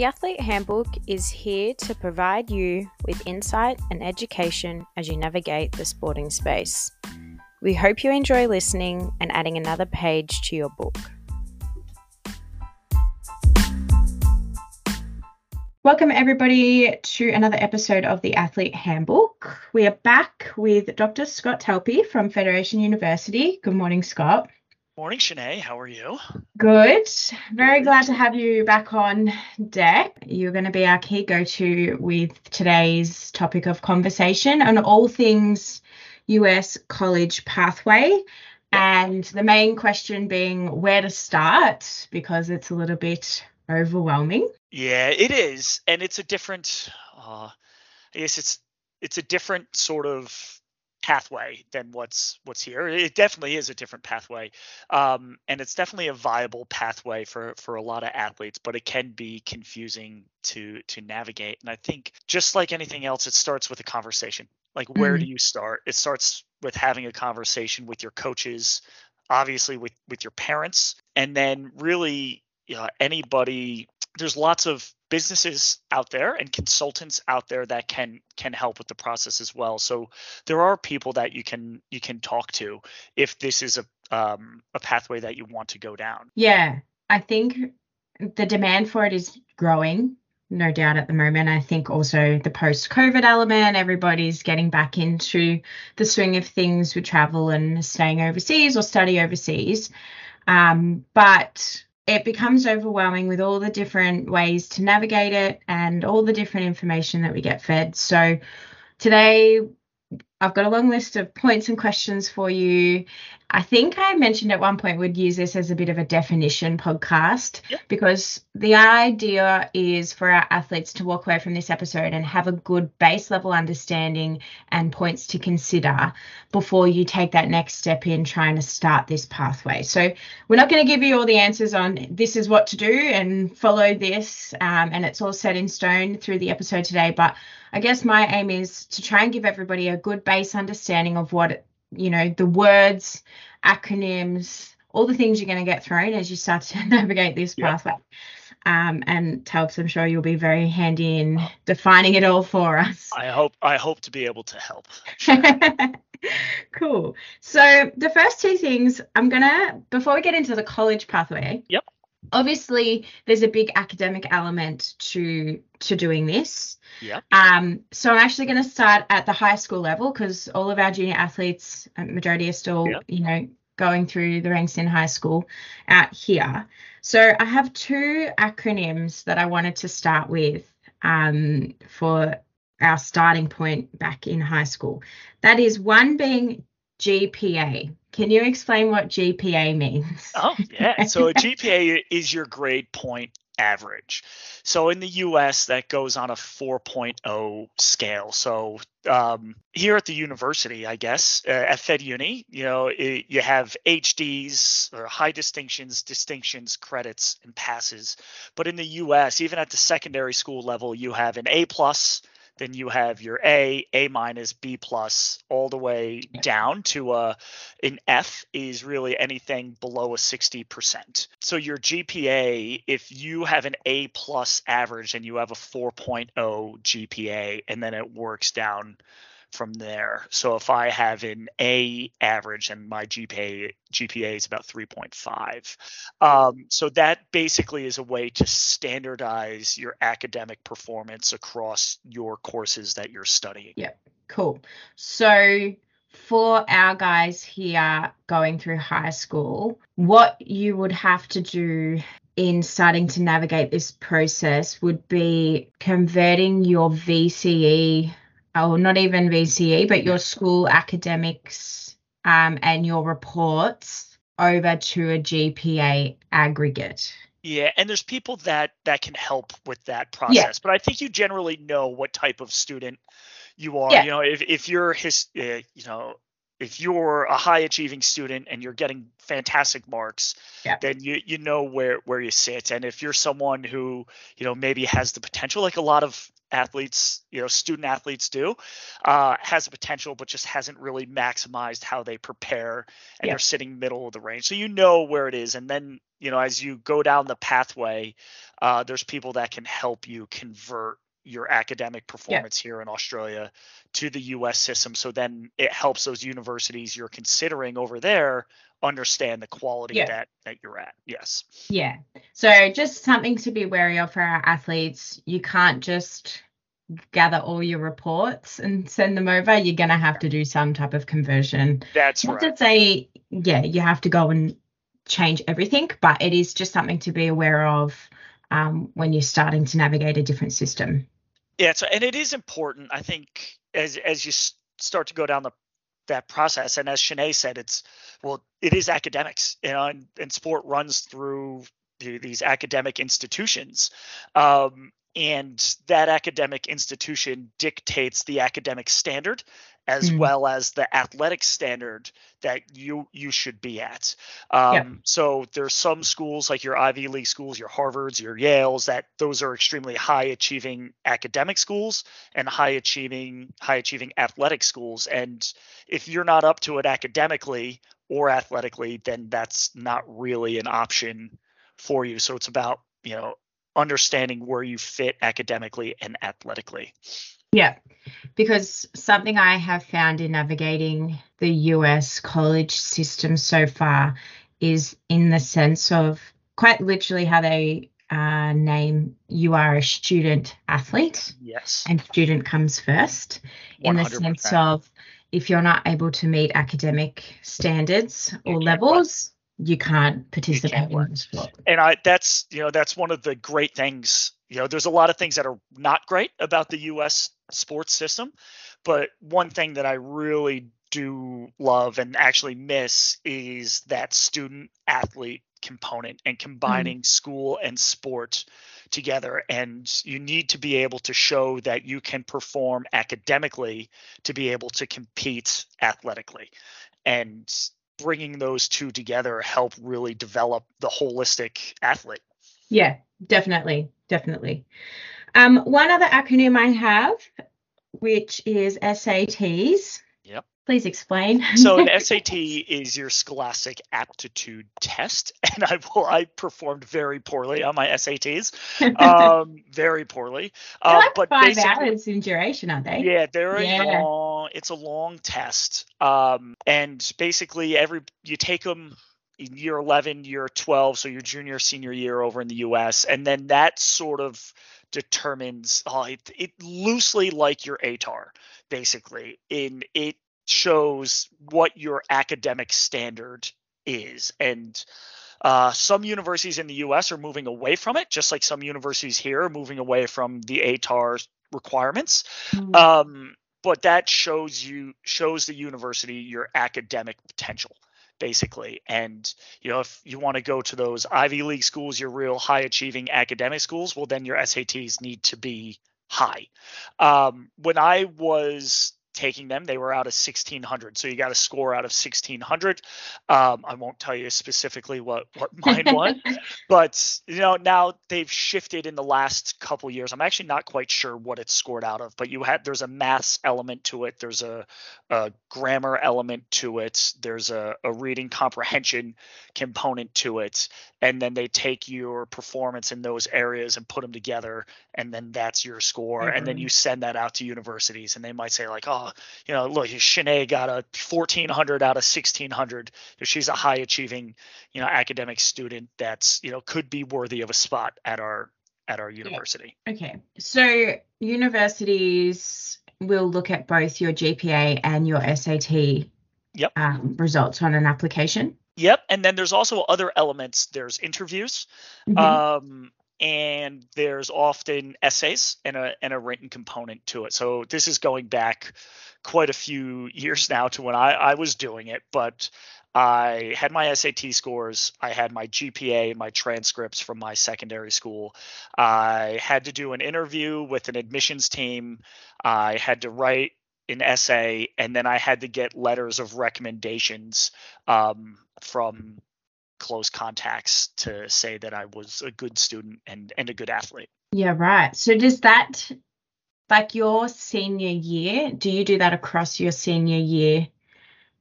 The Athlete Handbook is here to provide you with insight and education as you navigate the sporting space. We hope you enjoy listening and adding another page to your book. Welcome, everybody, to another episode of the Athlete Handbook. We are back with Dr. Scott Talpey from Federation University. Good morning, Scott. Morning, Shanae. How are you? Good. Very glad to have you back on deck. You're going to be our key go to with today's topic of conversation on all things US college pathway. And the main question being where to start because it's a little bit overwhelming. Yeah, it is. And it's a different, uh, I guess it's, it's a different sort of pathway than what's what's here. It definitely is a different pathway, um, and it's definitely a viable pathway for for a lot of athletes. But it can be confusing to to navigate. And I think just like anything else, it starts with a conversation. Like where mm-hmm. do you start? It starts with having a conversation with your coaches, obviously with with your parents, and then really you know, anybody. There's lots of businesses out there and consultants out there that can can help with the process as well. So there are people that you can you can talk to if this is a um, a pathway that you want to go down. Yeah, I think the demand for it is growing, no doubt at the moment. I think also the post-COVID element, everybody's getting back into the swing of things with travel and staying overseas or study overseas. Um, but it becomes overwhelming with all the different ways to navigate it and all the different information that we get fed. So today I've got a long list of points and questions for you. I think I mentioned at one point we'd use this as a bit of a definition podcast yep. because the idea is for our athletes to walk away from this episode and have a good base level understanding and points to consider before you take that next step in trying to start this pathway. So, we're not going to give you all the answers on this is what to do and follow this, um, and it's all set in stone through the episode today. But I guess my aim is to try and give everybody a good base understanding of what you know the words acronyms all the things you're going to get thrown as you start to navigate this pathway um, and Talps, I'm sure you'll be very handy in defining it all for us. I hope I hope to be able to help. cool. So the first two things I'm gonna before we get into the college pathway. Yep. Obviously, there's a big academic element to to doing this. Yeah. Um, so I'm actually going to start at the high school level because all of our junior athletes, majority are still, yep. you know, going through the ranks in high school out here. So I have two acronyms that I wanted to start with um, for our starting point back in high school. That is one being GPA. Can you explain what GPA means? Oh, yeah. So a GPA is your grade point average. So in the US, that goes on a 4.0 scale. So um, here at the university, I guess, uh, at Fed Uni, you know, it, you have HDs or high distinctions, distinctions, credits, and passes. But in the US, even at the secondary school level, you have an A plus, then you have your A, A minus, B plus, all the way down to a an F is really anything below a 60%. So your GPA, if you have an A plus average and you have a 4.0 GPA, and then it works down from there. So if I have an A average and my GPA GPA is about 3.5, um, so that basically is a way to standardize your academic performance across your courses that you're studying. Yeah, cool. So for our guys here going through high school, what you would have to do in starting to navigate this process would be converting your VCE or not even VCE, but your school academics um, and your reports over to a GPA aggregate. Yeah, and there's people that that can help with that process, yeah. but I think you generally know what type of student you are. Yeah. You know, if if you're his, uh, you know, if you're a high achieving student and you're getting fantastic marks, yeah. then you you know where where you sit. And if you're someone who you know maybe has the potential, like a lot of athletes, you know, student athletes do, uh, has a potential, but just hasn't really maximized how they prepare, and Yeah. they're sitting middle of the range. So you know where it is, and then you know as you go down the pathway, uh, there's people that can help you convert your academic performance here in Australia to the U.S. system. So then it helps those universities you're considering over there understand the quality Yeah. that that you're at. Yes. Yeah. So just something to be wary of for our athletes. You can't just gather all your reports and send them over. You're going to have to do some type of conversion. That's Not right. to say, yeah, you have to go and change everything, but it is just something to be aware of um, when you're starting to navigate a different system. Yeah, so and it is important, I think, as as you start to go down the that process, and as Shanae said, it's well, it is academics, you know, and, and sport runs through the, these academic institutions, um, and that academic institution dictates the academic standard as Mm. well as the athletic standard that you you should be at. Um, Yep. So there's some schools like your Ivy League schools, your Harvards, your Yales, that those are extremely high achieving academic schools and high achieving high achieving athletic schools. And if you're not up to it academically or athletically, then that's not really an option for you. So it's about you know understanding where you fit academically and athletically. Yeah, because something I have found in navigating the US college system so far is in the sense of quite literally how they uh, name you are a student athlete Yes. and student comes first, in the sense of if you're not able to meet academic standards or levels, you can't participate work. in the sport. and I that's you know that's one of the great things. You know, there's a lot of things that are not great about the U.S. sports system, but one thing that I really do love and actually miss is that student athlete component and mm-hmm. combining school and sport together and you need to be able to show that you can perform academically to be able to compete athletically and bringing those two together help really develop the holistic athlete. Yeah, definitely, definitely. Um, one other acronym I have, which is SATs. Yep. Please explain. So an SAT is your scholastic aptitude test, and I will I performed very poorly on my SATs, um, very poorly. They're Uh, like but five hours in duration, aren't they? Yeah, they're a Yeah. long. It's a long test, um, and basically every you take them in year 11, year 12, so your junior, senior year over in the U.S., and then that sort of determines. Oh, it, it loosely like your ATAR, basically. In it shows what your academic standard is, and uh, some universities in the U.S. are moving away from it, just like some universities here are moving away from the ATAR requirements. Mm. Um, but that shows you shows the university your academic potential basically. And you know if you want to go to those ivy league schools your real high achieving academic schools well then your sats need to be high. Um, when i was taking them they were out of 1600 so you got a score out of 1600 um, i won't tell you specifically what what mine was but you know now they've shifted in the last couple years. I'm actually not quite sure what it's scored out of but you had there's a maths element to it. There's a, a grammar element to it. There's a, a reading comprehension component to it. And then they take your performance in those areas and put them together and then that's your score. And then Mhm. you send that out to universities and they might say like oh you know look Shanae got a 1400 out of 1600 she's a high achieving you know academic student that's you know could be worthy of a spot at our at our university. Okay, so universities will look at both your GPA and your SAT Yep. um, results on an application. yep. And then there's also other elements. There's interviews. Mhm. um, and there's often essays and a and a written component to it. So this is going back quite a few years now to when I, I was doing it, but I had my SAT scores, I had my GPA my transcripts from my secondary school. I had to do an interview with an admissions team. I had to write an essay, and then I had to get letters of recommendations um, from close contacts to say that I was a good student and and a good athlete. Yeah, right. So does that like your senior year, do you do that across your senior year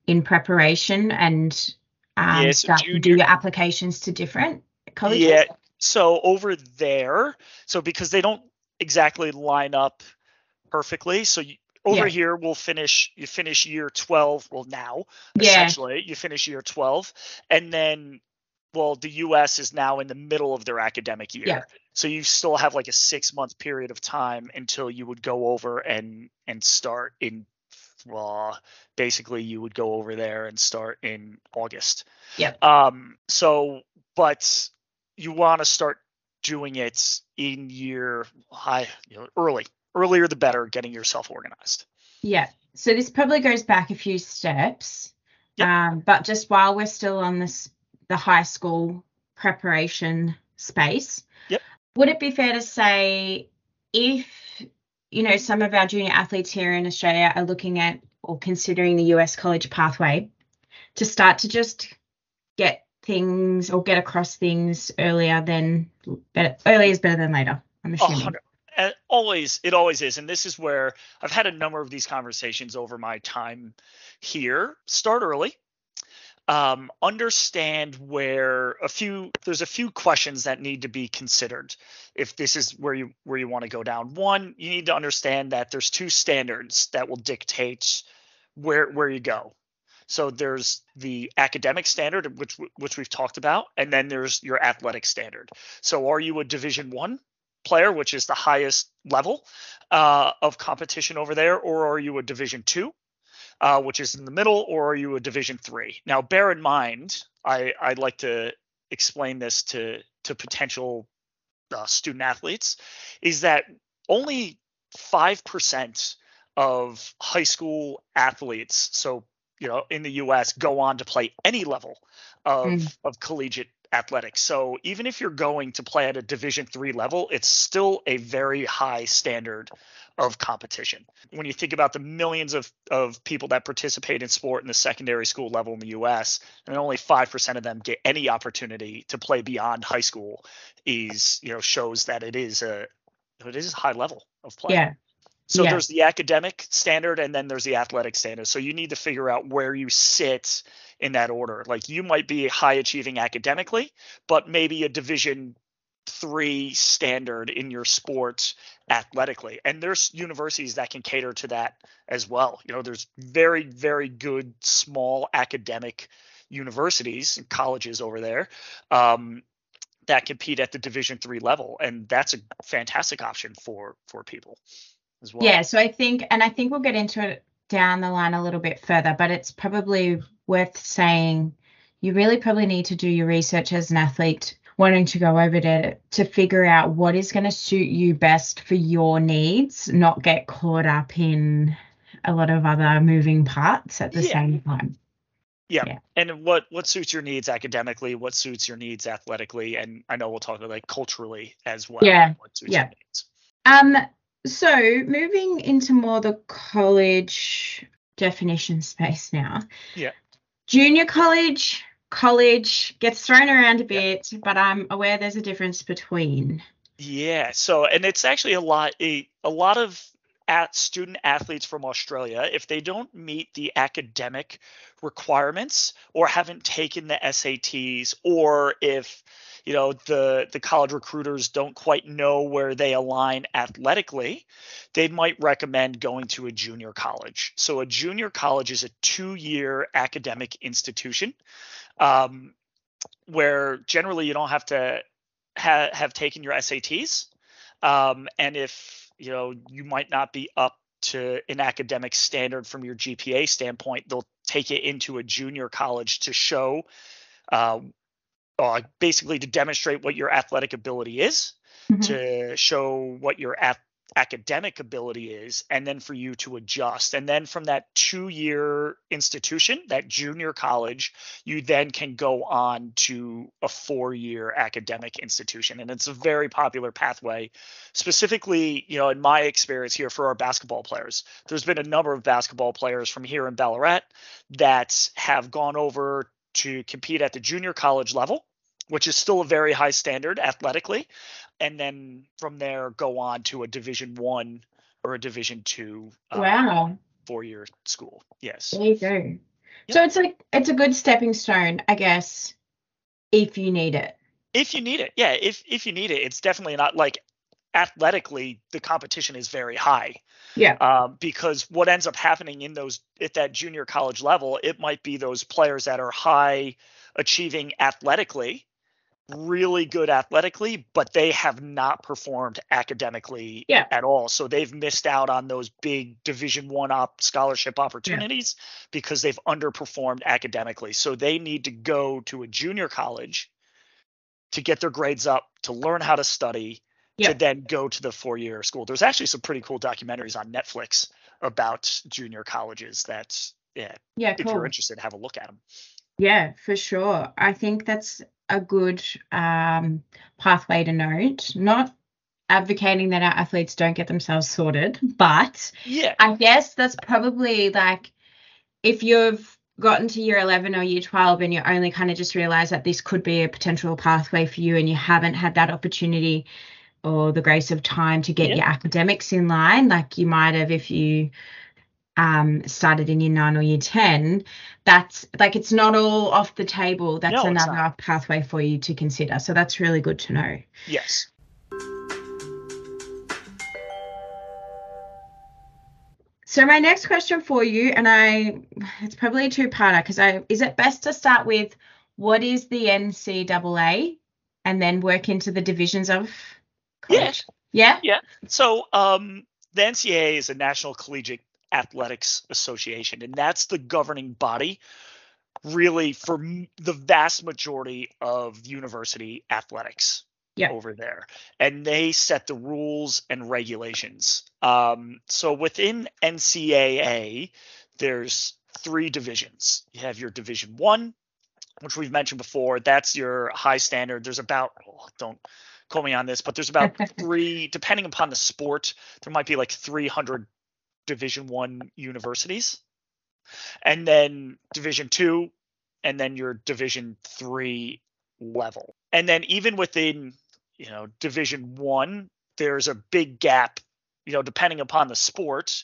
in preparation and um, Yeah, so start to do your applications to different colleges? Yeah. So over there, so because they don't exactly line up perfectly, so you, over Yeah. here we'll finish. You finish year twelve. Well, now Yeah. essentially you finish year twelve, and then well, the U.S. is now in the middle of their academic year. Yeah. So you still have like a six month period of time until you would go over and and start in. Well, basically, you would go over there and start in August. Yeah. Um. So, but you want to start doing it in year high, you know, early. Earlier the better. Getting yourself organized. Yeah. So this probably goes back a few steps. Yep. Um, but just while we're still on this the high school preparation space, Yep. would it be fair to say if you know some of our junior athletes here in Australia are looking at or considering the US college pathway to start to just get things or get across things earlier than better earlier is better than later, I'm assuming. uh, always it always is and this is where i've had a number of these conversations over my time here start early um, understand where a few there's a few questions that need to be considered if this is where you where you want to go down. One you need to understand that there's two standards that will dictate where where you go. So there's the academic standard which which we've talked about and then there's your athletic standard. So are you a division one player, which is the highest level uh, of competition over there, or are you a Division two, uh, which is in the middle, or are you a Division three? Now, bear in mind, I, I'd like to explain this to to potential uh, student athletes, is that only five percent of high school athletes, so you know, in the U.S., go on to play any level of Mm. of collegiate athletics. So even if you're going to play at a Division three level, it's still a very high standard of competition. When you think about the millions of, of people that participate in sport in the secondary school level in the US, and only five percent of them get any opportunity to play beyond high school is, you know, shows that it is a it is a high level of play. Yeah. So Yeah. there's the academic standard and then there's the athletic standard. So you need to figure out where you sit in that order. Like you might be high achieving academically, but maybe a division three standard in your sport athletically. And there's universities that can cater to that as well. You know, there's very, very good small academic universities and colleges over there. Um, that compete at the division three level and that's a fantastic option for for people as well Yeah, so I think, and I think we'll get into it down the line a little bit further, but it's probably worth saying you really probably need to do your research as an athlete wanting to go over there to figure out what is going to suit you best for your needs, not get caught up in a lot of other moving parts at the Yeah. same time. Yeah. Yeah. And what what suits your needs academically, what suits your needs athletically, and I know we'll talk about like culturally as well. Yeah. What suits Yeah. your needs. Um, so moving into more the college definition space now. Yeah. Junior college, college gets thrown around a bit, but I'm aware there's a difference between. Yeah. So and it's actually a lot a, a lot of at student athletes from Australia, if they don't meet the academic requirements or haven't taken the SATs, or if you know the the college recruiters don't quite know where they align athletically, they might recommend going to a junior college. So a junior college is a two-year academic institution um, where generally you don't have to ha- have taken your SATs, um, and if you know you might not be up to an academic standard from your GPA standpoint, they'll take it into a junior college to show, uh, uh, basically to demonstrate what your athletic ability is, Mhm. to show what your ath- academic ability is, and then for you to adjust. And then from that two year institution, that junior college, you then can go on to a four year academic institution. And it's a very popular pathway, specifically, you know, in my experience here for our basketball players. There's been a number of basketball players from here in Ballarat that have gone over to compete at the junior college level, which is still a very high standard athletically, and then from there go on to a Division One or a Division two. uh, Wow. Four-year school. Yes. There you go. So it's like it's a good stepping stone, I guess, if you need it. If you need it, yeah. If if you need it, it's definitely not like athletically the competition is very high. Yeah. um, because what ends up happening in those at that junior college level, it might be those players that are high achieving athletically, really good athletically, but they have not performed academically Yeah. at all. So they've missed out on those big Division One op scholarship opportunities because they've underperformed academically. So they need to go to a junior college to get their grades up, to learn how to study, Yeah. to then go to the four year school. There's actually some pretty cool documentaries on Netflix about junior colleges that yeah, Yeah, if cool. you're interested, have a look at them. Yeah, for sure. I think that's a good um, pathway to note. Not advocating that our athletes don't get themselves sorted, but Yeah. I guess that's probably like if you've gotten to year 11 or year 12 and you only kind of just realize that this could be a potential pathway for you and you haven't had that opportunity or the grace of time to get Yeah. your academics in line like you might have if you um started in year 9 or year 10 that's like it's not all off the table that's No, another not. pathway for you to consider so that's really good to know Yes. So my next question for you, and I, it's probably a two-parter because I, is it best to start with what is the NCAA, and then work into the divisions of college? Yeah. Yeah. So um, the NCAA is a National Collegiate Athletics Association, and that's the governing body really for the vast majority of university athletics Yeah. over there. And they set the rules and regulations. Um, so within NCAA, there's three divisions. You have your Division One, which we've mentioned before. That's your high standard. There's about, oh, don't call me on this, but there's about three, depending upon the sport, there might be like 300 Division One universities, and then Division Two, and then your Division Three level, and then even within you know Division One, there's a big gap. You know, depending upon the sport,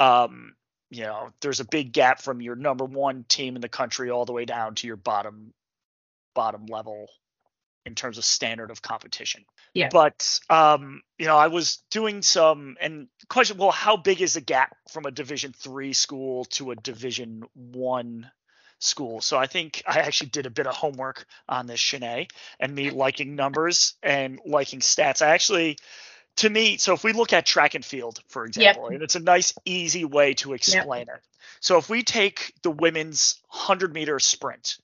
um, you know, there's a big gap from your number one team in the country all the way down to your bottom bottom level in terms of standard of competition. Yeah. But um, you know, I was doing some and question, well, how big is the gap from a division three school to a division one school? So I think I actually did a bit of homework on this Shanae and me liking numbers and liking stats. I actually to me, so if we look at track and field, for example, and it's a nice, easy way to explain it. So if we take the women's 100 meter sprint,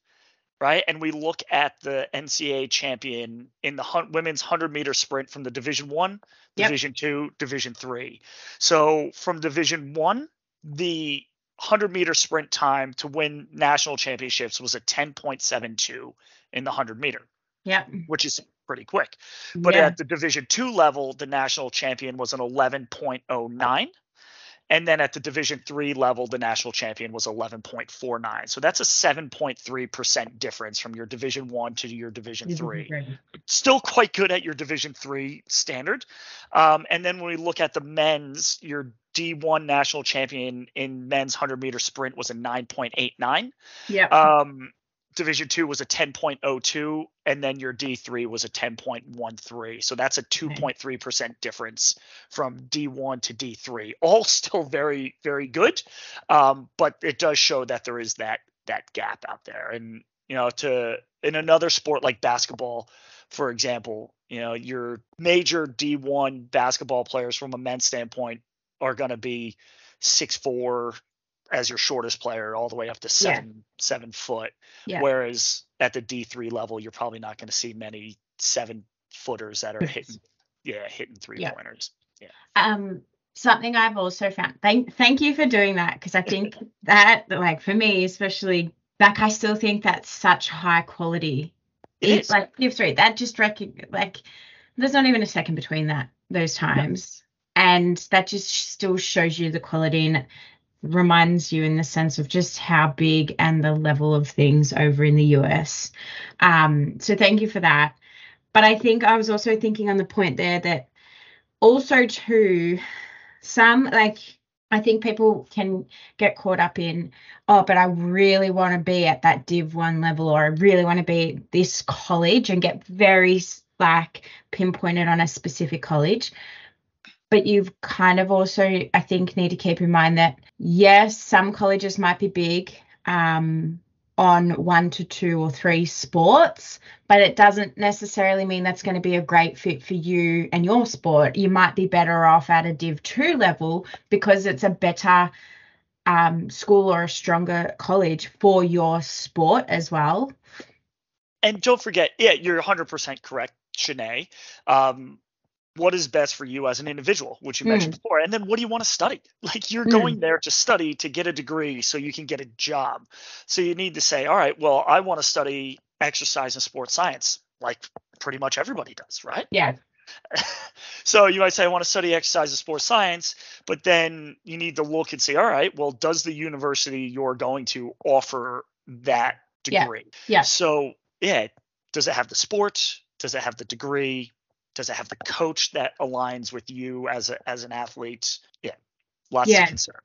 right, and we look at the NCAA champion in the hun- women's 100 meter sprint from the Division One, Yep. Division Two, Division Three. So from Division One, the 100 meter sprint time to win national championships was a 10.72 in the 100 meter, Yeah. which is pretty quick. But yeah. at the Division two level, the national champion was an 11.09. And then at the Division three level, the national champion was 11.49. So that's a 7.3% difference from your Division one to your Division three. Still quite good at your Division three standard. Um, and then when we look at the men's, your D1 national champion in men's 100 meter sprint was a 9.89. yeah Um, Division two was a 10.02, and then your D3 was a 10.13. So that's a 2.3% difference from D1 to D3. All still very, very good, um, but it does show that there is that that gap out there. And you know, to in another sport like basketball, for example, you know, your major D1 basketball players from a men's standpoint are going to be six four as your shortest player all the way up to Yeah. seven seven foot Yeah. whereas at the d3 level you're probably not going to see many seven footers that are hitting yeah hitting three Yeah. pointers um something i've also found thank thank you for doing that because i think that like for me especially like i still think that's such high quality It It's is. like div three that just rec- like there's not even a second between that those times and that just still shows you the quality and reminds you in the sense of just how big and the level of things over in the us um so thank you for that but i think i was also thinking on the point there that also too some like I think people can get caught up in, oh, but I really want to be at that Div 1 level or I really want to be this college and get very like pinpointed on a specific college. But you've kind of also, I think, need to keep in mind that yes, some colleges might be big um, on one to two or three sports, but it doesn't necessarily mean that's going to be a great fit for you and your sport. You might be better off at a Div 2 level because it's a better um, school or a stronger college for your sport as well. And don't forget, yeah, you're 100% correct, Shanae. Um, what is best for you as an individual, which you mm. mentioned before, and then what do you want to study? Like you're mm. going there to study to get a degree so you can get a job. So you need to say, all right, well, I want to study exercise and sports science, like pretty much everybody does, right? Yeah. so you might say, I want to study exercise and sports science, but then you need to look and say, all right, well, does the university you're going to offer that degree? Yeah. yeah. So yeah, does it have the sport? Does it have the degree? Does it have the coach that aligns with you as a as an athlete? Yeah, lots yeah. to consider.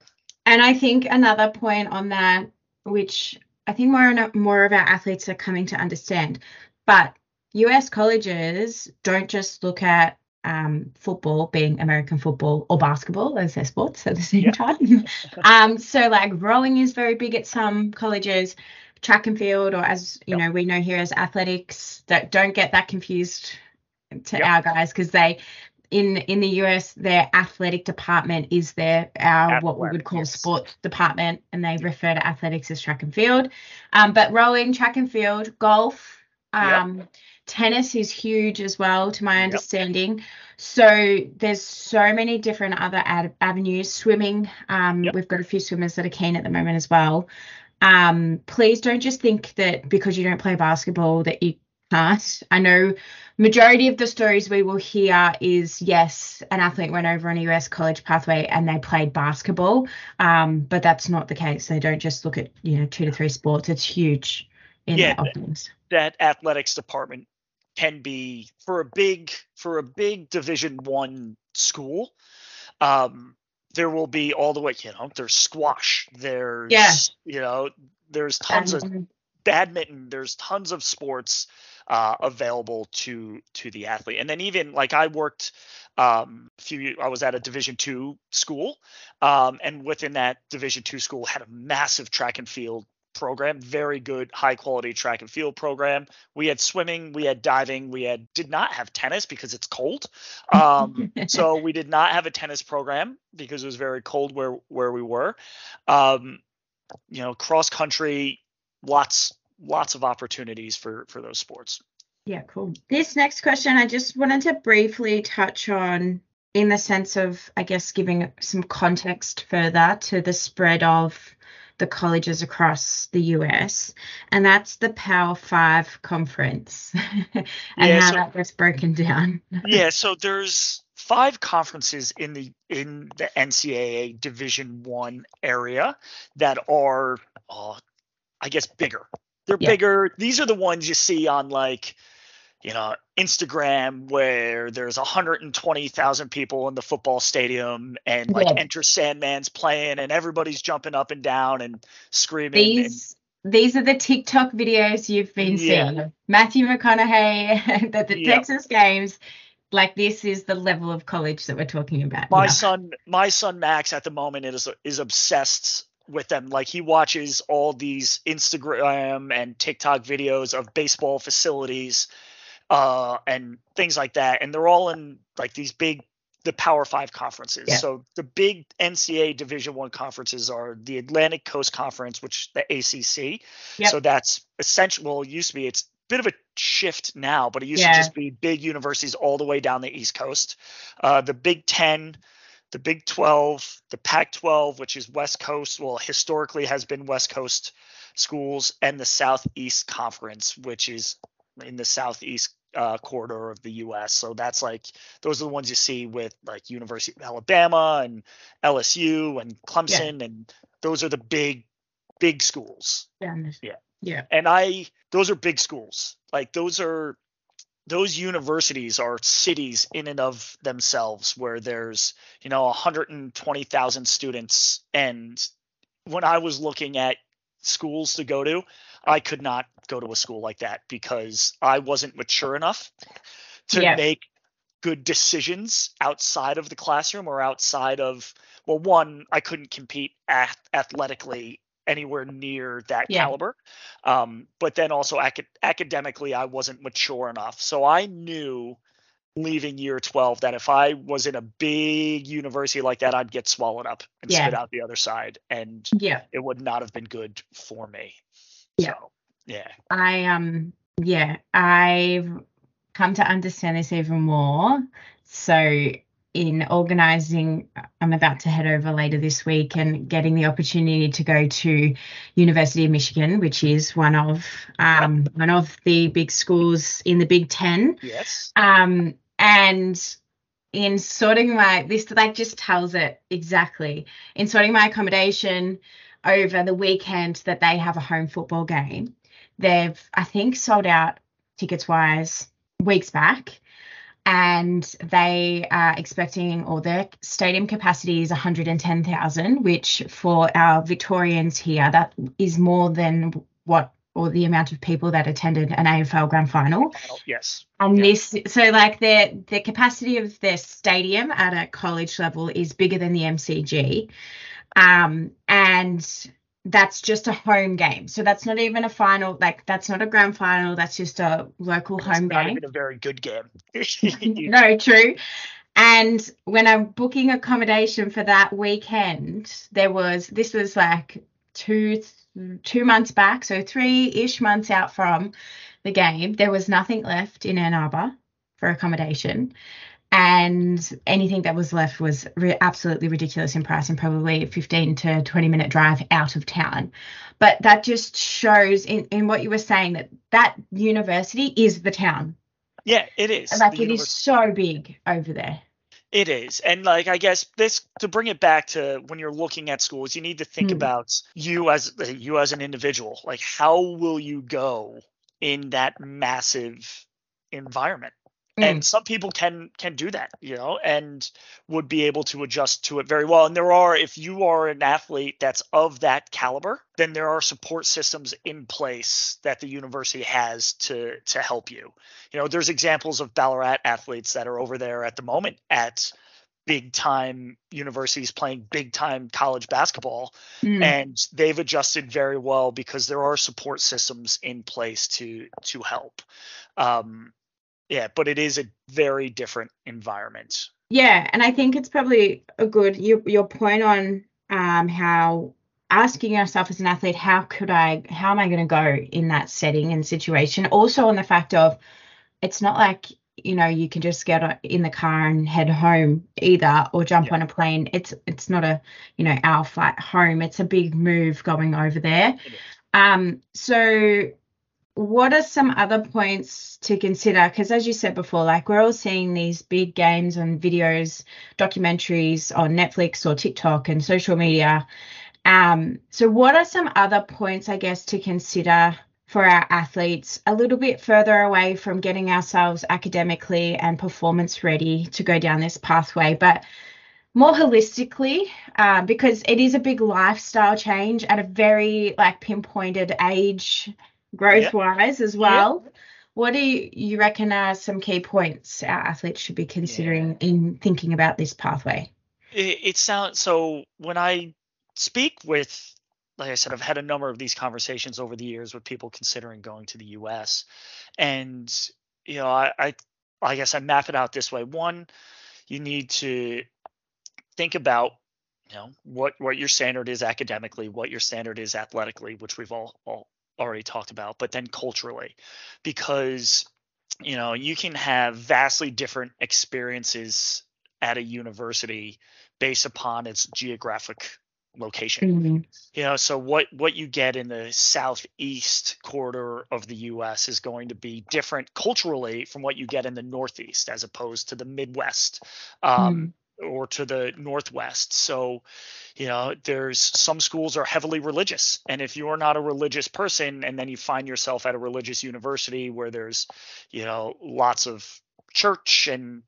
And I think another point on that, which I think more and more of our athletes are coming to understand, but US colleges don't just look at um, football being American football or basketball as their sports at the same yeah. time. um, so like rowing is very big at some colleges, track and field, or as you yep. know, we know here as athletics. That don't get that confused to yep. our guys because they in in the US their athletic department is their our what we would call yes. sports department and they refer to athletics as track and field um, but rowing track and field golf um, yep. tennis is huge as well to my understanding yep. so there's so many different other ad- avenues swimming um, we've got a few swimmers that are keen at the moment as well um, please don't just think that because you don't play basketball that you i know majority of the stories we will hear is yes, an athlete went over on a US college pathway and they played basketball, um, but that's not the case. They don't just look at you know two to three sports. It's huge in yeah, that, that athletics department can be for a big for a big Division One school. Um, there will be all the way, you know, there's squash, there's, yeah. you know, there's tons badminton. of badminton, there's tons of sports uh, available to to the athlete. And then even like I worked um, a few I was at a Division two school, um, and within that Division two school had a massive track and field program very good high quality track and field program. We had swimming we had diving we had did not have tennis because it's cold. Um, so we did not have a tennis program because it was very cold where where we were. Um, you know cross country lots lots of opportunities for for those sports. Yeah, cool. This next question I just wanted to briefly touch on in the sense of I guess giving some context further to the spread of the colleges across the US, and that's the Power Five conference and yeah, how so, that gets broken down. yeah, so there's five conferences in the in the NCAA Division One area that are, uh, I guess, bigger. They're yeah. bigger. These are the ones you see on like, you know, Instagram where there's 120,000 people in the football stadium and like yeah. Enter Sandman's playing and everybody's jumping up and down and screaming. These and, these are the TikTok videos you've been yeah. seeing. Matthew McConaughey at the Texas games like this is the level of college that we're talking about. My son, my son Max at the moment is is obsessed with them. Like he watches all these Instagram and TikTok videos of baseball facilities uh, and things like that, and they're all in like these big the Power Five conferences. Yeah. So the big NCAA Division One conferences are the Atlantic Coast Conference, which the ACC. Yep. So that's essential. Well, it used to be it's a bit of a shift now, but it used yeah. to just be big universities all the way down the East Coast. Uh, the Big Ten the Big 12, the Pac 12, which is West Coast, well, historically has been West Coast schools, and the Southeast Conference, which is in the Southeast uh, corridor of the U.S. So that's like those are the ones you see with like University of Alabama and LSU and Clemson, yeah. and those are the big, big schools. Yeah. Yeah. Yeah. And I, those are big schools. Like those are those universities are cities in and of themselves where there's you know 120,000 students and when I was looking at schools to go to, I could not go to a school like that because I wasn't mature enough to Yeah. make good decisions outside of the classroom or outside of well one I couldn't compete ath- athletically anywhere near that Yeah. caliber um, but then also acad- academically I wasn't mature enough so I knew leaving year 12 that if I was in a big university like that I'd get swallowed up and Yeah. spit out the other side and Yeah. it would not have been good for me Yeah. so yeah I um yeah, I've come to understand this even more. So in organizing I'm about to head over later this week and getting the opportunity to go to University of Michigan, which is one of um one of the big schools in the Big 10. yes Um and in sorting my this like just tells it exactly. In sorting my accommodation over the weekend that they have a home football game, they've I think sold out tickets wise weeks back. And they are expecting, or their stadium capacity is 110,000, which for our Victorians here, that is more than what, or the amount of people that attended an AFL grand final. yes. And this, so like their the capacity of their stadium at a college level is bigger than the MCG, um, and that's just a home game. So that's not even a final. Like that's not a grand final. That's just a local It's home not game. even a very good game no, true. And when I'm booking accommodation for that weekend, there was this was like two two months back, so three ish months out from the game. There was nothing left in Ann Arbor for accommodation, and anything that was left was re- absolutely ridiculous in price and probably a 15 to 20 minute drive out of town. But that just shows in, in what you were saying that that university is the town yeah it is like it is univers- so big over there. It is. And like I guess this to bring it back to when you're looking at schools, you need to think Mm. about you as you as an individual. Like how will you go in that massive environment? Mm. And some people can can do that, you know, and would be able to adjust to it very well. And there are if you are an athlete that's of that caliber, then there are support systems in place that the university has to to help you you know there's examples of ballarat athletes that are over there at the moment at big time universities playing big time college basketball Mm. and they've adjusted very well because there are support systems in place to to help um yeah but it is a very different environment. Yeah, and I think it's probably a good your your point on um how asking yourself as an athlete, how could I how am I going to go in that setting and situation? Also on the fact of it's not like you know you can just get in the car and head home either or jump Yeah. on a plane. It's it's not a you know our flight home. It's a big move going over there. Um so what are some other points to consider? Because as you said before like we're all seeing these big games and videos documentaries on netflix or tiktok and social media. Um so what are some other points i guess to consider for our athletes a little bit further away from getting ourselves academically and performance ready to go down this pathway? But more holistically uh, because it is a big lifestyle change at a very like pinpointed age growth wise as well. What do you, you reckon are some key points our athletes should be considering in thinking about this pathway? It, it sounds so when i speak with like i said i've had a number of these conversations over the years with people considering going to the us and you know i i, I guess i map it out this way. One you need to think about you know what what your standard is academically what your standard is athletically which we've all, all already talked about but then culturally because you know you can have vastly different experiences at a university based upon its geographic location. Mhm. you know so what what you get in the southeast quarter of the US is going to be different culturally from what you get in the northeast as opposed to the midwest. Um or to the northwest. So, you know, there's some schools are heavily religious, and if you're not a religious person, and then you find yourself at a religious university where there's, you know, lots of church and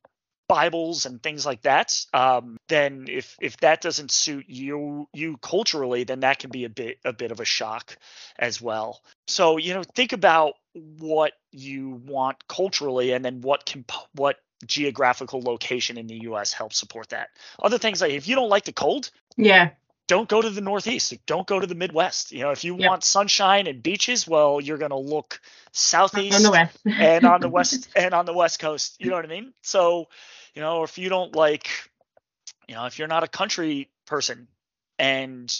Bibles and things like that, um, then if if that doesn't suit you you culturally, then that can be a bit a bit of a shock as well. So you know, think about what you want culturally, and then what can what geographical location in the U.S. helps support that. Other things like if you don't like the cold, yeah, don't go to the Northeast. Don't go to the Midwest. You know, if you yep. want sunshine and beaches, well, you're going to look southeast on and on the west and on the west coast. You know what I mean? So you know, if you don't like, you know, if you're not a country person, and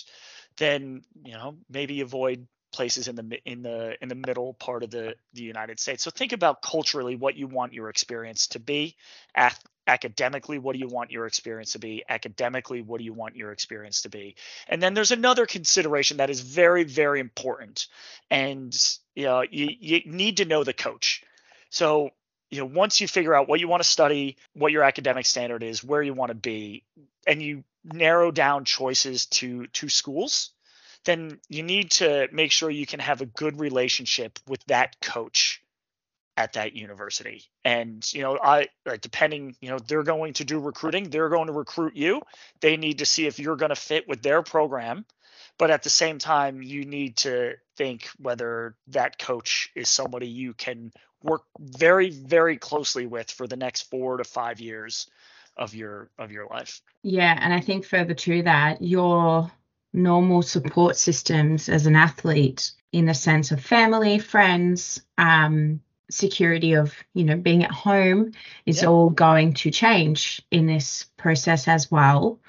then you know maybe avoid places in the in the in the middle part of the the United States. So think about culturally what you want your experience to be. Ac- academically, what do you want your experience to be? Academically, what do you want your experience to be? And then there's another consideration that is very very important, and you know you, you need to know the coach. So you know once you figure out what you want to study what your academic standard is where you want to be and you narrow down choices to to schools then you need to make sure you can have a good relationship with that coach at that university. And you know i depending you know they're going to do recruiting they're going to recruit you. They need to see if you're going to fit with their program. But at the same time you need to think whether that coach is somebody you can work very very closely with for the next 4 to 5 years of your of your life. Yeah, and I think further to that, your normal support systems as an athlete in the sense of family, friends, um, security of you know being at home is yep. all going to change in this process as well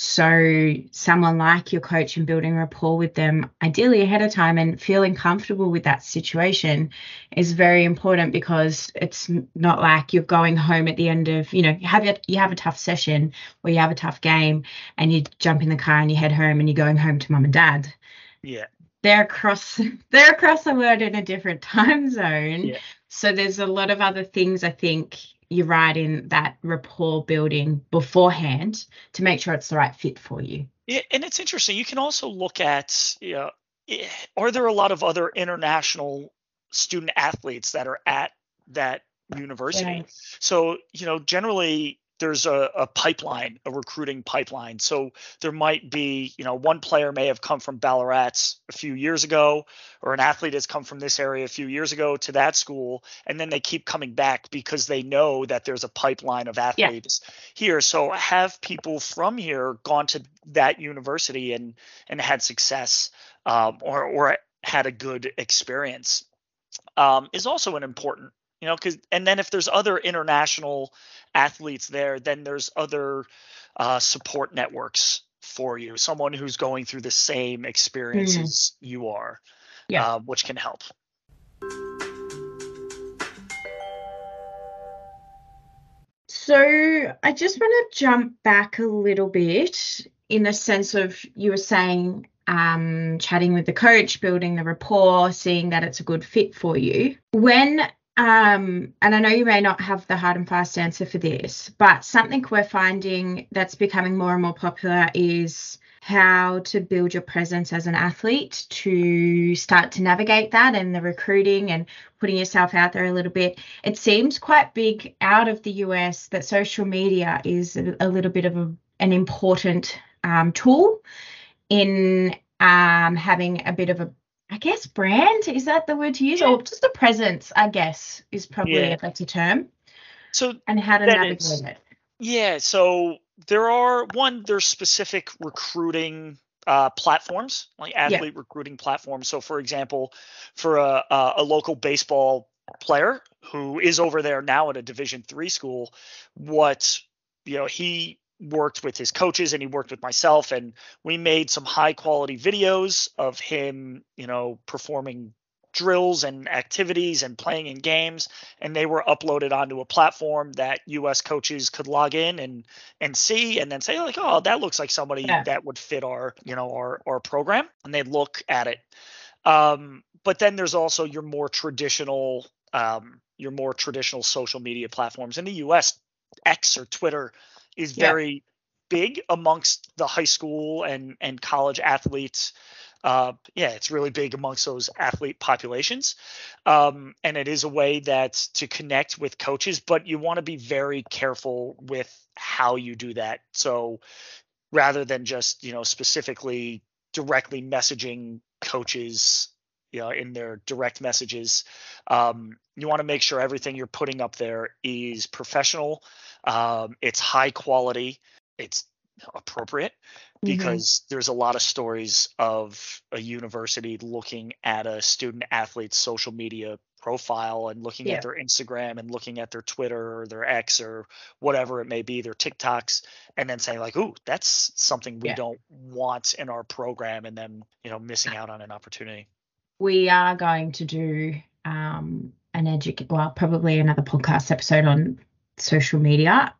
so, someone like your coach and building rapport with them, ideally ahead of time, and feeling comfortable with that situation is very important because it's not like you're going home at the end of, you know, you have a, you have a tough session or you have a tough game, and you jump in the car and you head home and you're going home to mum and dad. Yeah. They're across they're across the world in a different time zone. Yeah. So there's a lot of other things I think you're right in that rapport building beforehand to make sure it's the right fit for you. Yeah, and it's interesting. You can also look at, you know, eh, are there a lot of other international student athletes that are at that university? So, you know, generally there's a, a, pipeline, a recruiting pipeline. So there might be, you know, one player may have come from Ballarat a few years ago, or an athlete has come from this area a few years ago to that school, and then they keep coming back because they know that there's a pipeline of athletes yeah. here. So have people from here gone to that university and and had success, um, or or had a good experience, um, is also an important you know because and then if there's other international athletes there then there's other uh, support networks for you someone who's going through the same experiences mm-hmm. you are yeah. uh, which can help so i just want to jump back a little bit in the sense of you were saying um, chatting with the coach, building the rapport, seeing that it's a good fit for you. When um, and I know you may not have the hard and fast answer for this, but something we're finding that's becoming more and more popular is how to build your presence as an athlete to start to navigate that and the recruiting and putting yourself out there a little bit. It seems quite big out of the US that social media is a, little bit of a, an important um, tool in um, having a bit of a I guess brand is that the word to use, yeah. or just a presence? I guess is probably yeah. a better term. So and how to navigate it. Yeah, so there are one there's specific recruiting uh, platforms like athlete yeah. recruiting platforms. So for example, for a, a, a local baseball player who is over there now at a Division three school, what you know he worked with his coaches and he worked with myself and we made some high quality videos of him you know performing drills and activities and playing in games and they were uploaded onto a platform that us coaches could log in and and see and then say like oh that looks like somebody yeah. that would fit our you know our our program and they look at it um, but then there's also your more traditional um, your more traditional social media platforms in the us x or twitter is Yeah. very big amongst the high school and and college athletes. Uh, yeah, it's really big amongst those athlete populations, um, and it is a way that to connect with coaches. But you want to be very careful with how you do that. So rather than just you know specifically directly messaging coaches you know in their direct messages um, you want to make sure everything you're putting up there is professional um, it's high quality it's appropriate Mhm. because there's a lot of stories of a university looking at a student athlete's social media profile and looking Yeah. at their Instagram and looking at their Twitter or their X or whatever it may be, their TikToks, and then saying like, "Ooh, that's something we Yeah. don't want in our program," and then you know missing out on an opportunity. we are going to do um, an educate, well, probably another podcast episode on social media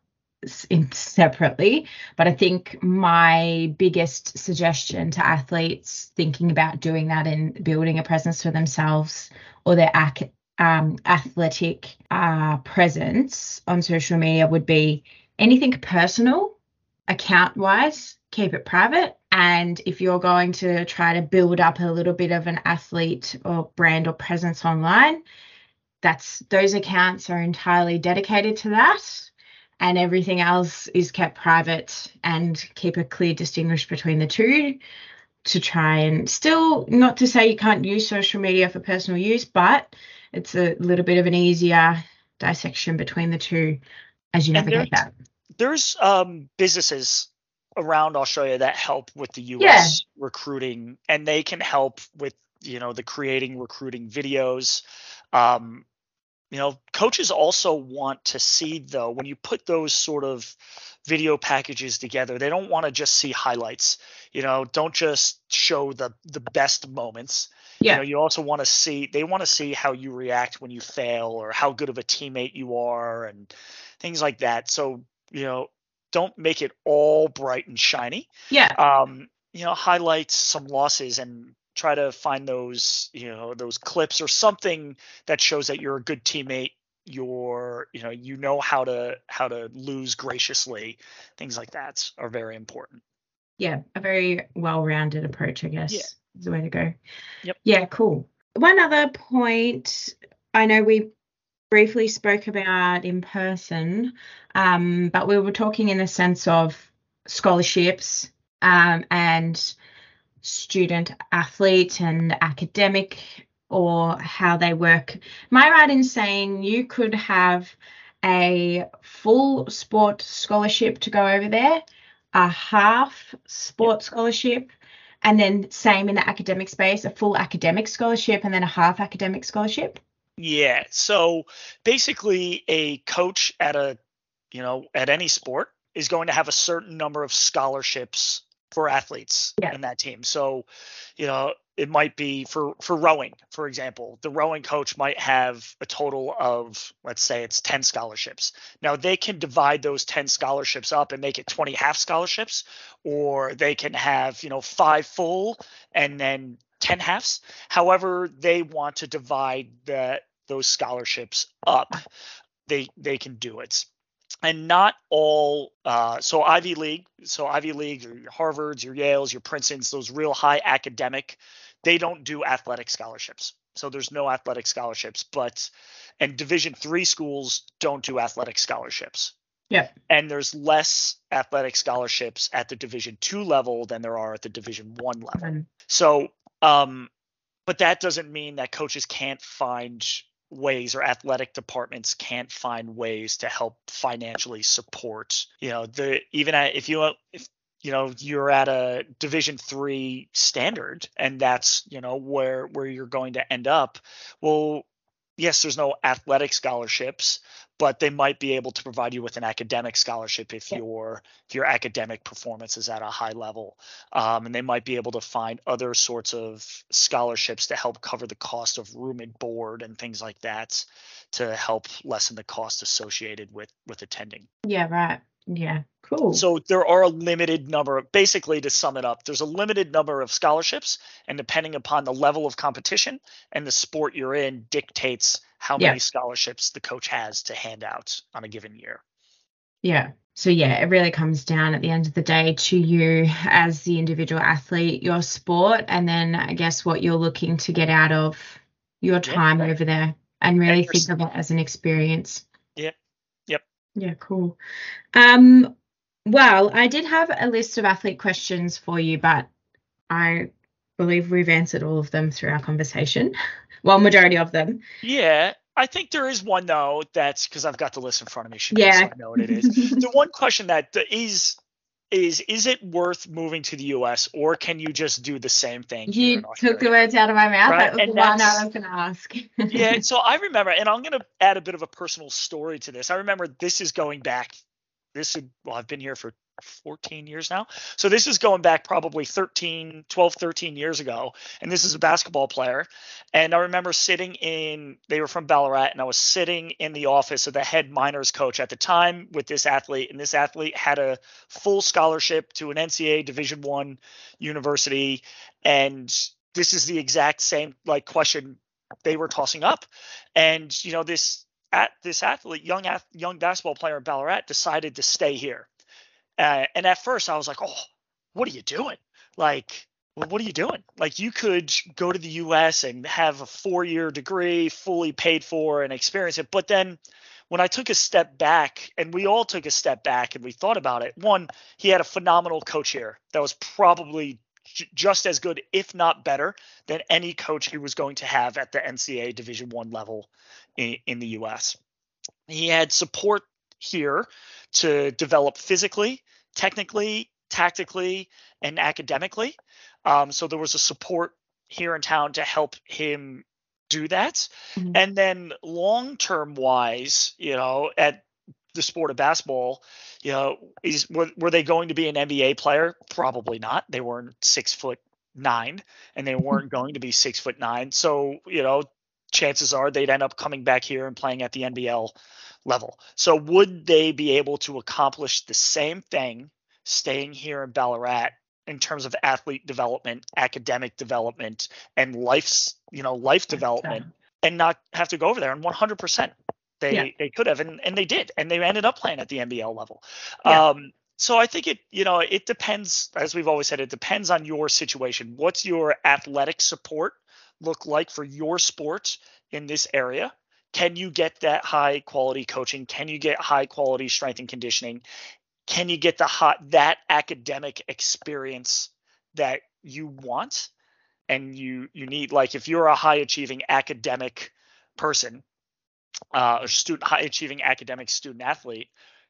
separately. But I think my biggest suggestion to athletes thinking about doing that and building a presence for themselves or their ac- um, athletic uh, presence on social media would be anything personal, account wise, keep it private. And if you're going to try to build up a little bit of an athlete or brand or presence online, that's those accounts are entirely dedicated to that. And everything else is kept private and keep a clear distinguish between the two to try and still not to say you can't use social media for personal use, but it's a little bit of an easier dissection between the two as you navigate there's- that. There's um, businesses around Australia that help with the U.S. Yeah. recruiting, and they can help with you know the creating recruiting videos. Um, you know, coaches also want to see though when you put those sort of video packages together, they don't want to just see highlights. You know, don't just show the the best moments. Yeah. You know, you also want to see they want to see how you react when you fail or how good of a teammate you are and things like that. So, you know, don't make it all bright and shiny Yeah. um, you know, highlight some losses and try to find those, you know, those clips or something that shows that you're a good teammate. You're, you know, you know how to how to lose graciously. Things like that are very important. yeah, a very well-rounded approach, I guess, Yeah. is the way to go. Yep. Yeah, cool. One other point, I know we briefly spoke about in person, um, but we were talking in the sense of scholarships um, and student athlete and academic or how they work. Am I right in saying you could have a full sport scholarship to go over there, a half sport scholarship, and then same in the academic space, a full academic scholarship and then a half academic scholarship? Yeah. So basically, a coach at a, you know, at any sport is going to have a certain number of scholarships for athletes Yeah. in that team. So, you know, it might be for for rowing, for example. The rowing coach might have a total of, let's say, it's ten scholarships. Now they can divide those ten scholarships up and make it twenty half scholarships, or they can have, you know, five full and then 10 halves. However, they want to divide the, those scholarships up. They they can do it. And not all uh, so Ivy League, so Ivy League, your Harvards, your Yales, your Princetons, those real high academic, they don't do athletic scholarships. So there's no athletic scholarships, but and Division three schools don't do athletic scholarships Yeah. and there's less athletic scholarships at the division two level than there are at the division one level so um but that doesn't mean that coaches can't find ways or athletic departments can't find ways to help financially support you know the even at, if you if you know you're at a division 3 standard and that's you know where where you're going to end up well yes there's no athletic scholarships but they might be able to provide you with an academic scholarship if Yeah. your if your academic performance is at a high level um, and they might be able to find other sorts of scholarships to help cover the cost of room and board and things like that to help lessen the cost associated with with attending yeah, right. Yeah, cool. so there are a limited number of basically to sum it up there's a limited number of scholarships and depending upon the level of competition and the sport you're in dictates how Yeah. many scholarships the coach has to hand out on a given year Yeah. So yeah, it really comes down at the end of the day to you as the individual athlete, your sport, and then I guess what you're looking to get out of your time yeah. over there and really think of it as an experience. Yeah. Yep. Yeah, cool. Um well, I did have a list of athlete questions for you, but I believe we've answered all of them through our conversation. Well, majority of them. Yeah. I think there is one though that's because I've got the list in front of me. Sinead, yeah, so I know what it is. the one question that is is is it worth moving to the U.S. or can you just do the same thing? You took the words out of my mouth. Right? That was and the one I was going to ask. yeah, so I remember, and I'm going to add a bit of a personal story to this. I remember this is going back. This is well, I've been here for 14 years now. So this is going back probably 13, 12, 13 years ago. And this is a basketball player. And I remember sitting in, they were from Ballarat, and I was sitting in the office of the head Miners coach at the time with this athlete. And this athlete had a full scholarship to an NCAA Division One university. And this is the exact same like question they were tossing up. And, you know, this at this athlete, young young basketball player in Ballarat, decided to stay here uh, and at first I was like, oh, what are you doing? Like, what are you doing? Like, you could go to the US and have a four year degree fully paid for and experience it. But then when I took a step back, and we all took a step back and we thought about it, one, he had a phenomenal coach here that was probably just as good, if not better, than any coach he was going to have at the NCAA Division One level in, in the US. He had support here to develop physically, technically, tactically, and academically. Um, so there was a support here in town to help him do that. Mm-hmm. And then long term wise, you know, at the sport of basketball, you know, is were, were they going to be an NBA player? Probably not. They weren't six foot nine, and they weren't going to be six foot nine. So you know, chances are they'd end up coming back here and playing at the NBL level. So would they be able to accomplish the same thing staying here in Ballarat in terms of athlete development, academic development, and life's you know life development, and not have to go over there? And 100% they yeah. they could have, and and they did, and they ended up playing at the NBL level. Yeah. Um, so I think it, you know, it depends, as we've always said, it depends on your situation. What's your athletic support look like for your sport in this area? Can you get that high quality coaching? Can you get high quality strength and conditioning? Can you get the hot that academic experience that you want and you you need? Like if you're a high achieving academic person, uh, a student high achieving academic student athlete,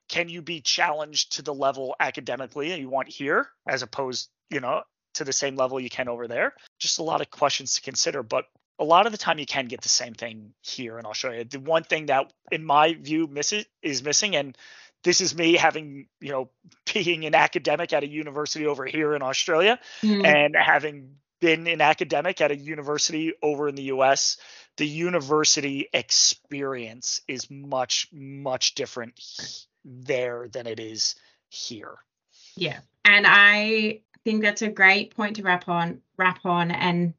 can you be challenged to the level academically that you want here as opposed, you know, to the same level you can over there? Just a lot of questions to consider. But a lot of the time you can get the same thing here and i'll show you the one thing that in my view misses is missing and this is me having you know being an academic at a university over here in australia mm. and having been an academic at a university over in the us the university experience is much much different there than it is here yeah and i think that's a great point to wrap on wrap on and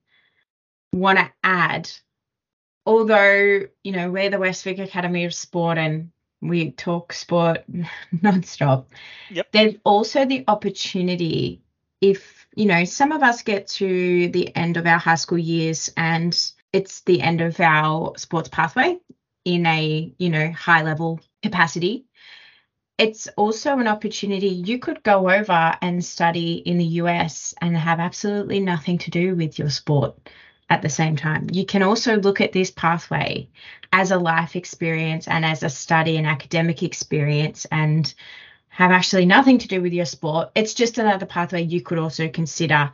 want to add, although, you know, we're the Westvic Academy of Sport and we talk sport nonstop, yep. there's also the opportunity if, you know, some of us get to the end of our high school years and it's the end of our sports pathway in a, you know, high level capacity it's also an opportunity you could go over and study in the US and have absolutely nothing to do with your sport at the same time. You can also look at this pathway as a life experience and as a study and academic experience and have actually nothing to do with your sport. It's just another pathway you could also consider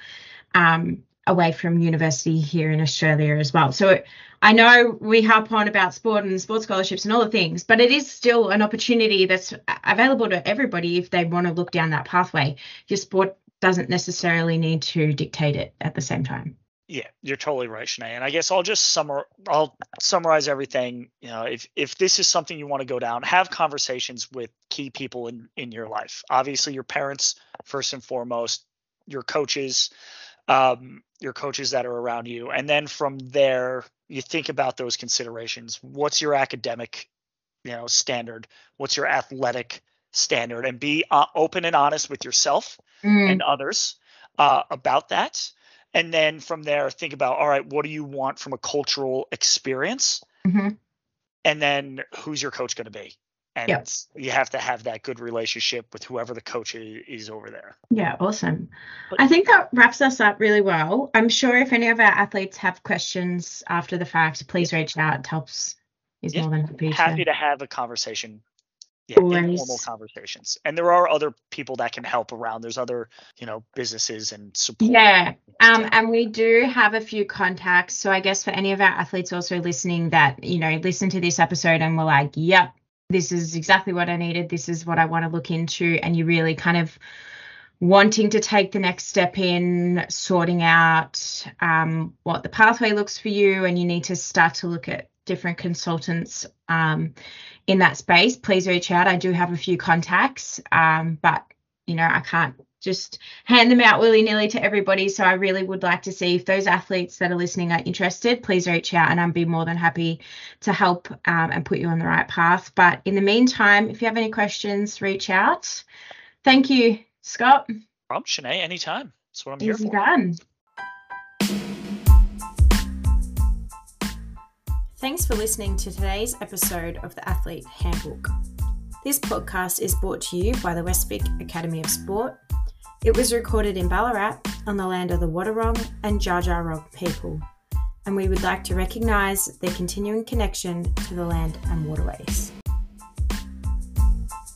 um, away from university here in Australia as well. So I know we harp on about sport and sports scholarships and all the things, but it is still an opportunity that's available to everybody if they want to look down that pathway. Your sport doesn't necessarily need to dictate it at the same time. Yeah, you're totally right, Shanae. And I guess I'll just summar I'll summarize everything. You know, if if this is something you want to go down, have conversations with key people in in your life. Obviously, your parents first and foremost, your coaches, um, your coaches that are around you, and then from there, you think about those considerations. What's your academic, you know, standard? What's your athletic standard and be uh, open and honest with yourself Mm, and others uh, about that. And then from there, think about all right, what do you want from a cultural experience? mhm. And then who's your coach going to be? And Yep. you have to have that good relationship with whoever the coach is over there. Yeah, awesome. But- I think that wraps us up really well. I'm sure if any of our athletes have questions after the fact, please reach out. Telps is Yeah, more than happy to. Happy to have a conversation. Yeah, informal conversations. And there are other people that can help around. There's other, you know, businesses and support. Yeah, um, and we do have a few contacts. So I guess for any of our athletes also listening that, you know, listen to this episode and were like, yep, this is exactly what I needed. This is what I want to look into. And you really kind of wanting to take the next step in sorting out um, what the pathway looks for you. And you need to start to look at different consultants um, in that space. Please reach out. I do have a few contacts, um, but, you know, I can't just hand them out willy nilly to everybody. So I really would like to see if those athletes that are listening are interested, please reach out and I'd be more than happy to help um, and put you on the right path. But in the meantime, if you have any questions, reach out. Thank you, Scott. From Shanae, anytime. That's what I'm here Easy for. done. Thanks for listening to today's episode of the Athlete Handbook. This podcast is brought to you by the Westvic Academy of Sport. It was recorded in Ballarat on the land of the Wadawurrung and Dja Dja people, and we would like to recognise their continuing connection to the land and waterways.